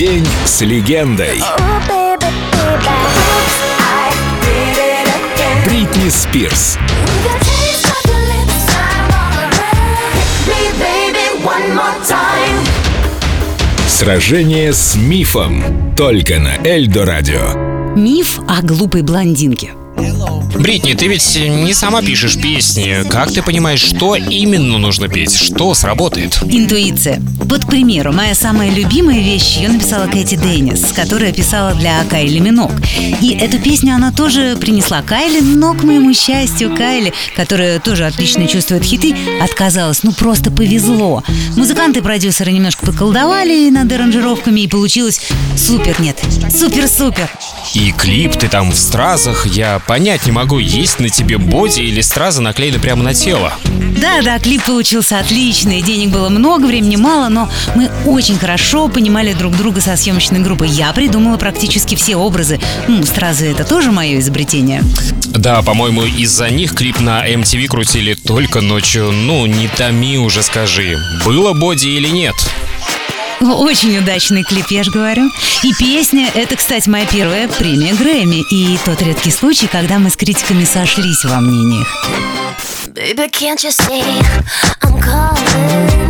День с легендой. Бритни Спирс. Сражение с мифом. Только на Эльдо Радио. Миф о глупой блондинке. Бритни, ты ведь не сама пишешь песни. Как ты понимаешь, что именно нужно петь? Что сработает? Интуиция. Вот, к примеру, моя самая любимая вещь, ее написала Кэти Деннис, которая писала для Кайли Минок. И эту песню она тоже принесла Кайли, но, к моему счастью, Кайли, которая тоже отлично чувствует хиты, отказалась. Ну, просто повезло. Музыканты и продюсеры немножко поколдовали над аранжировками, и получилось супер, нет, супер-супер. И клип ты там в стразах, я понять не могу, есть на тебе боди или стразы наклеены прямо на тело. Да-да, клип получился отличный, денег было много, времени мало, но мы очень хорошо понимали друг друга со съемочной группой. Я придумала практически все образы. Ну, стразы это тоже мое изобретение. Да, по-моему, из-за них клип на MTV крутили только ночью. Ну, не томи уже скажи, было боди или нет? Очень удачный клип, я же говорю. И песня — это, кстати, моя первая премия Грэмми. И тот редкий случай, когда мы с критиками сошлись во мнениях. Baby, can't you see I'm calling?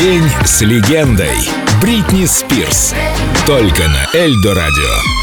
День с легендой. Бритни Спирс. Только на Эльдо Радио.